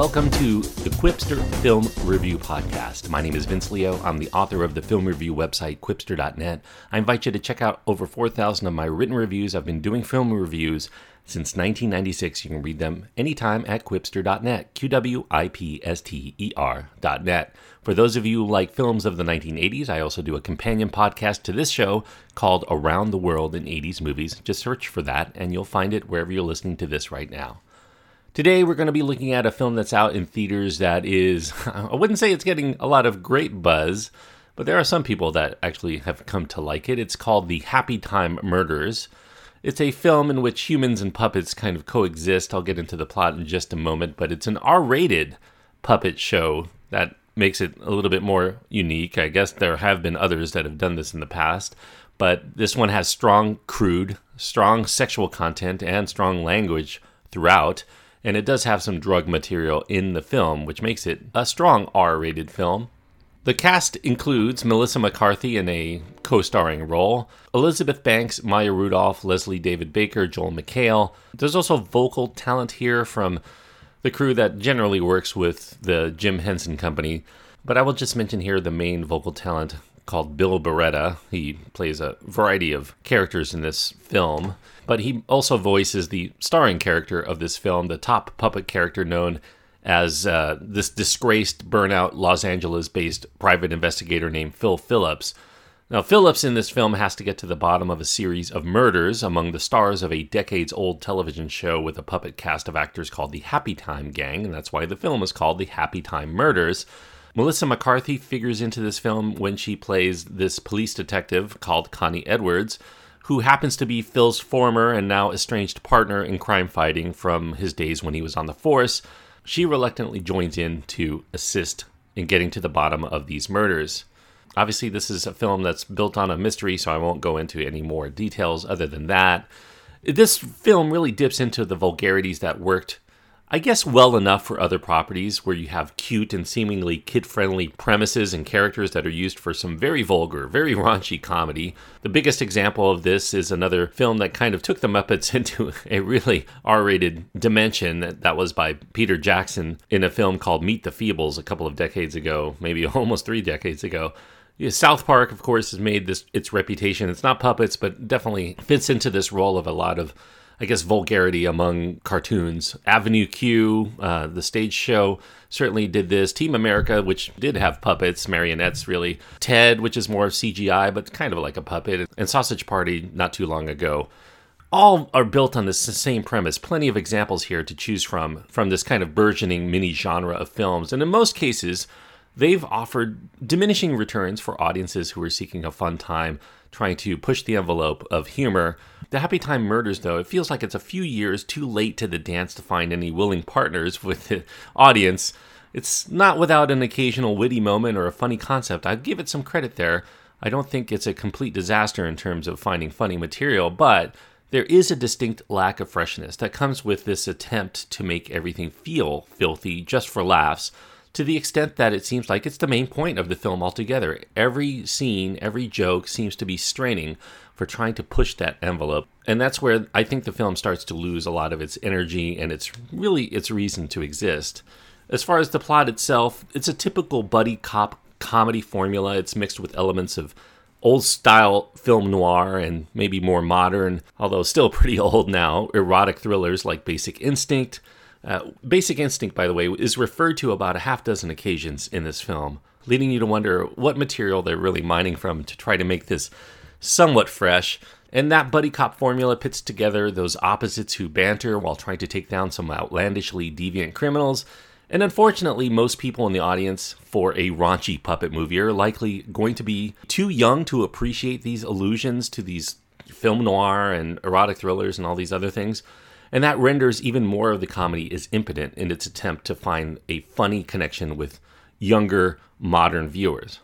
Welcome to the Qwipster Film Review Podcast. My name is Vince Leo. I'm the author of the film review website, qwipster.net. I invite you to check out over 4,000 of my written reviews. I've been doing film reviews since 1996. You can read them anytime at qwipster.net, Q W I P S T E R.net. For those of you who like films of the 1980s, I also do a companion podcast to this show called Around the World in 80s Movies. Just search for that, and you'll find it wherever you're listening to this right now. Today, we're going to be looking at a film that's out in theaters that is, I wouldn't say it's getting a lot of great buzz, but there are some people that actually have come to like it. It's called The Happy Time Murders. It's a film in which humans and puppets kind of coexist. I'll get into the plot in just a moment, but it's an R rated puppet show that makes it a little bit more unique. I guess there have been others that have done this in the past, but this one has strong, crude, strong sexual content and strong language throughout. And it does have some drug material in the film, which makes it a strong R rated film. The cast includes Melissa McCarthy in a co starring role, Elizabeth Banks, Maya Rudolph, Leslie David Baker, Joel McHale. There's also vocal talent here from the crew that generally works with the Jim Henson Company. But I will just mention here the main vocal talent called Bill Barretta. He plays a variety of characters in this film, but he also voices the starring character of this film, the top puppet character known as uh, this disgraced, burnout Los Angeles based private investigator named Phil Phillips. Now, Phillips in this film has to get to the bottom of a series of murders among the stars of a decades old television show with a puppet cast of actors called the Happy Time Gang, and that's why the film is called The Happy Time Murders. Melissa McCarthy figures into this film when she plays this police detective called Connie Edwards, who happens to be Phil's former and now estranged partner in crime fighting from his days when he was on the force she reluctantly joins in to assist in getting to the bottom of these murders. Obviously, this is a film that's built on a mystery, so I won't go into any more details other than that. This film really dips into the vulgarities that worked I guess well enough for other properties where you have cute and seemingly kid friendly premises and characters that are used for some very vulgar, very raunchy comedy. The biggest example of this is another film that kind of took the Muppets into a really R rated dimension. That was by Peter Jackson in a film called Meet the Feebles a couple of decades ago, maybe almost three decades ago. South Park, of course, has made this its reputation. It's not puppets, but definitely fits into this role of a lot of I guess, vulgarity among cartoons. Avenue Q, uh, the stage show, certainly did this. Team America, which did have puppets, marionettes, really. Ted, which is more CGI, but kind of like a puppet. And Sausage Party, not too long ago. All are built on the same premise. Plenty of examples here to choose from, from this kind of burgeoning mini genre of films. And in most cases, they've offered diminishing returns for audiences who are seeking a fun time trying to push the envelope of humor. The Happy Time Murders, though, it feels like it's a few years too late to the dance to find any willing partners with the audience. It's not without an occasional witty moment or a funny concept. I'd give it some credit there. I don't think it's a complete disaster in terms of finding funny material, but there is a distinct lack of freshness that comes with this attempt to make everything feel filthy just for laughs to the extent that it seems like it's the main point of the film altogether. Every scene, every joke seems to be straining for trying to push that envelope. And that's where I think the film starts to lose a lot of its energy and its really its reason to exist. As far as the plot itself, it's a typical buddy cop comedy formula. It's mixed with elements of old style film noir and maybe more modern, although still pretty old now, erotic thrillers like Basic Instinct uh, Basic Instinct, by the way, is referred to about a half dozen occasions in this film, leading you to wonder what material they're really mining from to try to make this somewhat fresh. And that buddy cop formula pits together those opposites who banter while trying to take down some outlandishly deviant criminals. And unfortunately, most people in the audience for a raunchy puppet movie are likely going to be too young to appreciate these allusions to these film noir and erotic thrillers and all these other things. And that renders even more of the comedy as impotent in its attempt to find a funny connection with younger, modern viewers.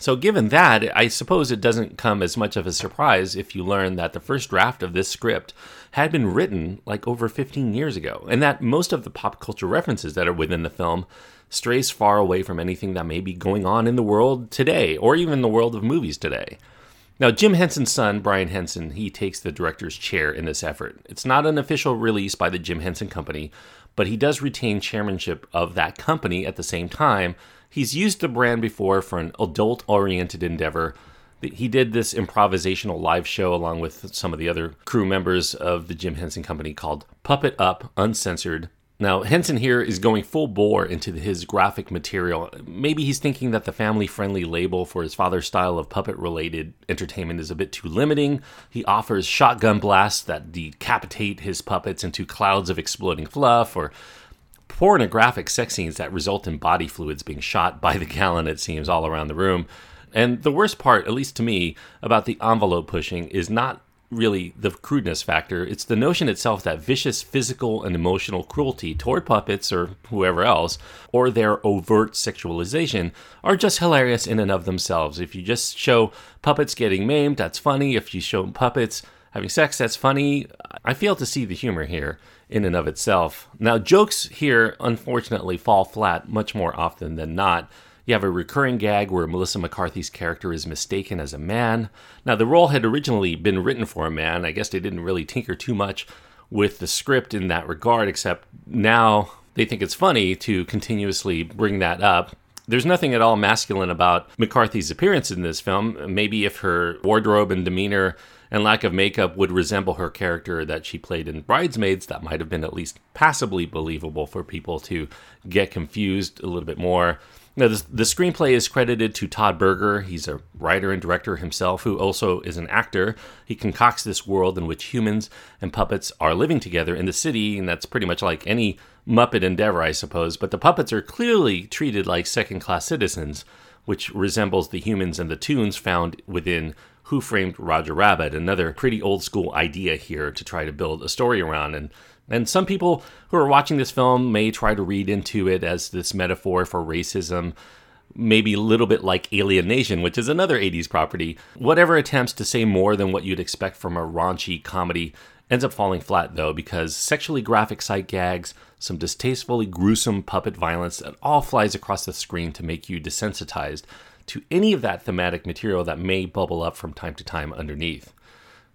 So, given that, I suppose it doesn't come as much of a surprise if you learn that the first draft of this script had been written like over 15 years ago, and that most of the pop culture references that are within the film strays far away from anything that may be going on in the world today, or even the world of movies today. Now, Jim Henson's son, Brian Henson, he takes the director's chair in this effort. It's not an official release by the Jim Henson Company, but he does retain chairmanship of that company at the same time. He's used the brand before for an adult oriented endeavor. He did this improvisational live show along with some of the other crew members of the Jim Henson Company called Puppet Up Uncensored now, Henson here is going full bore into his graphic material. Maybe he's thinking that the family friendly label for his father's style of puppet related entertainment is a bit too limiting. He offers shotgun blasts that decapitate his puppets into clouds of exploding fluff or pornographic sex scenes that result in body fluids being shot by the gallon, it seems, all around the room. And the worst part, at least to me, about the envelope pushing is not really the crudeness factor. It's the notion itself that vicious physical and emotional cruelty toward puppets or whoever else, or their overt sexualization, are just hilarious in and of themselves. If you just show puppets getting maimed, that's funny. If you show puppets having sex, that's funny. I fail to see the humor here in and of itself. Now, jokes here unfortunately fall flat much more often than not. You have a recurring gag where Melissa McCarthy's character is mistaken as a man. Now, the role had originally been written for a man. I guess they didn't really tinker too much with the script in that regard, except now they think it's funny to continuously bring that up. There's nothing at all masculine about McCarthy's appearance in this film. Maybe if her wardrobe and demeanor and lack of makeup would resemble her character that she played in Bridesmaids, that might have been at least passably believable for people to get confused a little bit more. Now, the, the screenplay is credited to Todd Berger. He's a writer and director himself, who also is an actor. He concocts this world in which humans and puppets are living together in the city, and that's pretty much like any Muppet endeavor, I suppose. But the puppets are clearly treated like second class citizens, which resembles the humans and the toons found within Who Framed Roger Rabbit, another pretty old school idea here to try to build a story around. And and some people who are watching this film may try to read into it as this metaphor for racism, maybe a little bit like Alien Nation, which is another 80s property. Whatever attempts to say more than what you'd expect from a raunchy comedy ends up falling flat, though, because sexually graphic sight gags, some distastefully gruesome puppet violence, that all flies across the screen to make you desensitized to any of that thematic material that may bubble up from time to time underneath.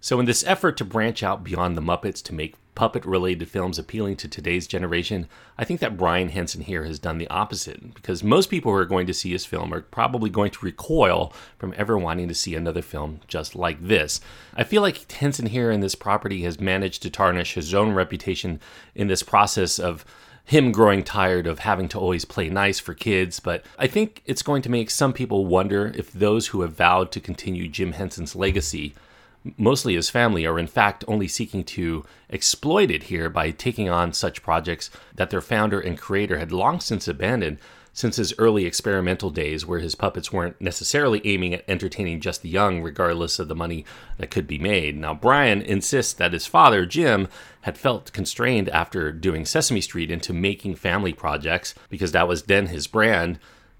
So, in this effort to branch out beyond the Muppets to make puppet related films appealing to today's generation, I think that Brian Henson here has done the opposite because most people who are going to see his film are probably going to recoil from ever wanting to see another film just like this. I feel like Henson here in this property has managed to tarnish his own reputation in this process of him growing tired of having to always play nice for kids, but I think it's going to make some people wonder if those who have vowed to continue Jim Henson's legacy mostly his family, are in fact only seeking to exploit it here by taking on such projects that their founder and creator had long since abandoned since his early experimental days, where his puppets weren't necessarily aiming at entertaining just the young, regardless of the money that could be made. Now, Brian insists that his father, Jim, had felt constrained after doing Sesame Street into making family projects because that was then his brand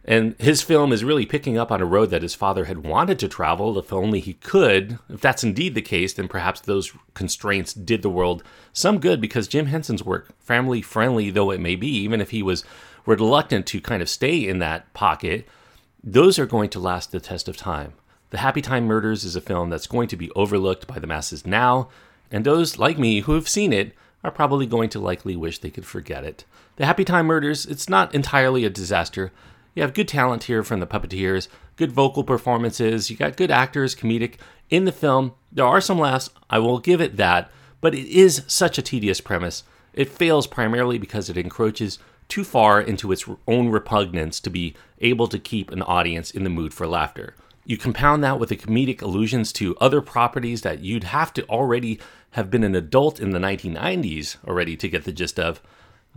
and his film is really picking up on a road that his father had wanted to travel if only he could. If that's indeed the case, then perhaps those constraints did the world some good because Jim Henson's work, family friendly though it may be, even if he was reluctant to kind of stay in that pocket, those are going to last the test of time. The Happy Time Murders is a film that's going to be overlooked by the masses now, and those like me who have seen it are probably going to likely wish they could forget it. The Happy Time Murders, it's not entirely a disaster you have good talent here from the puppeteers, good vocal performances, you got good actors, comedic in the film. There are some laughs, I will give it that, but it is such a tedious premise. It fails primarily because it encroaches too far into its own repugnance to be able to keep an audience in the mood for laughter. You compound that with the comedic allusions to other properties that you'd have to already have been an adult in the 1990s already to get the gist of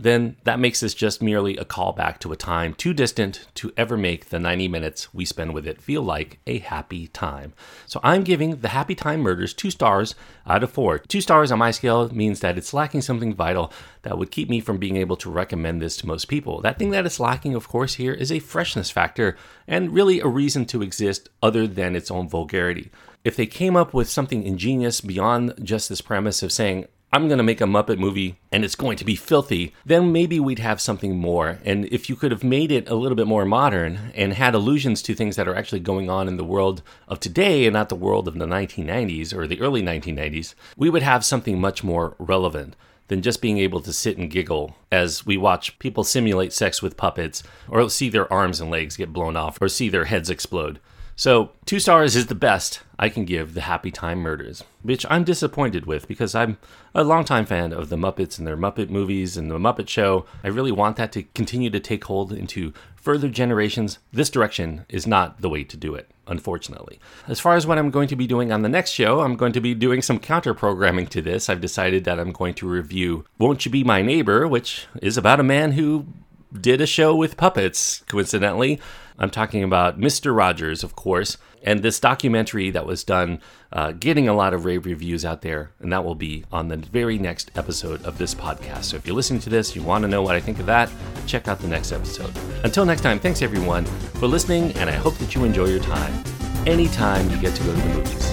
then that makes this just merely a callback to a time too distant to ever make the 90 minutes we spend with it feel like a happy time. So I'm giving The Happy Time Murders two stars out of four. Two stars on my scale means that it's lacking something vital that would keep me from being able to recommend this to most people. That thing that it's lacking, of course, here is a freshness factor and really a reason to exist other than its own vulgarity. If they came up with something ingenious beyond just this premise of saying, I'm going to make a Muppet movie and it's going to be filthy, then maybe we'd have something more. And if you could have made it a little bit more modern and had allusions to things that are actually going on in the world of today and not the world of the 1990s or the early 1990s, we would have something much more relevant than just being able to sit and giggle as we watch people simulate sex with puppets or see their arms and legs get blown off or see their heads explode. So, two stars is the best I can give the Happy Time Murders, which I'm disappointed with because I'm a longtime fan of the Muppets and their Muppet movies and the Muppet Show. I really want that to continue to take hold into further generations. This direction is not the way to do it, unfortunately. As far as what I'm going to be doing on the next show, I'm going to be doing some counter programming to this. I've decided that I'm going to review Won't You Be My Neighbor, which is about a man who did a show with puppets, coincidentally. I'm talking about Mr. Rogers, of course, and this documentary that was done, uh, getting a lot of rave reviews out there, and that will be on the very next episode of this podcast. So if you're listening to this, you want to know what I think of that, check out the next episode. Until next time, thanks everyone for listening, and I hope that you enjoy your time anytime you get to go to the movies.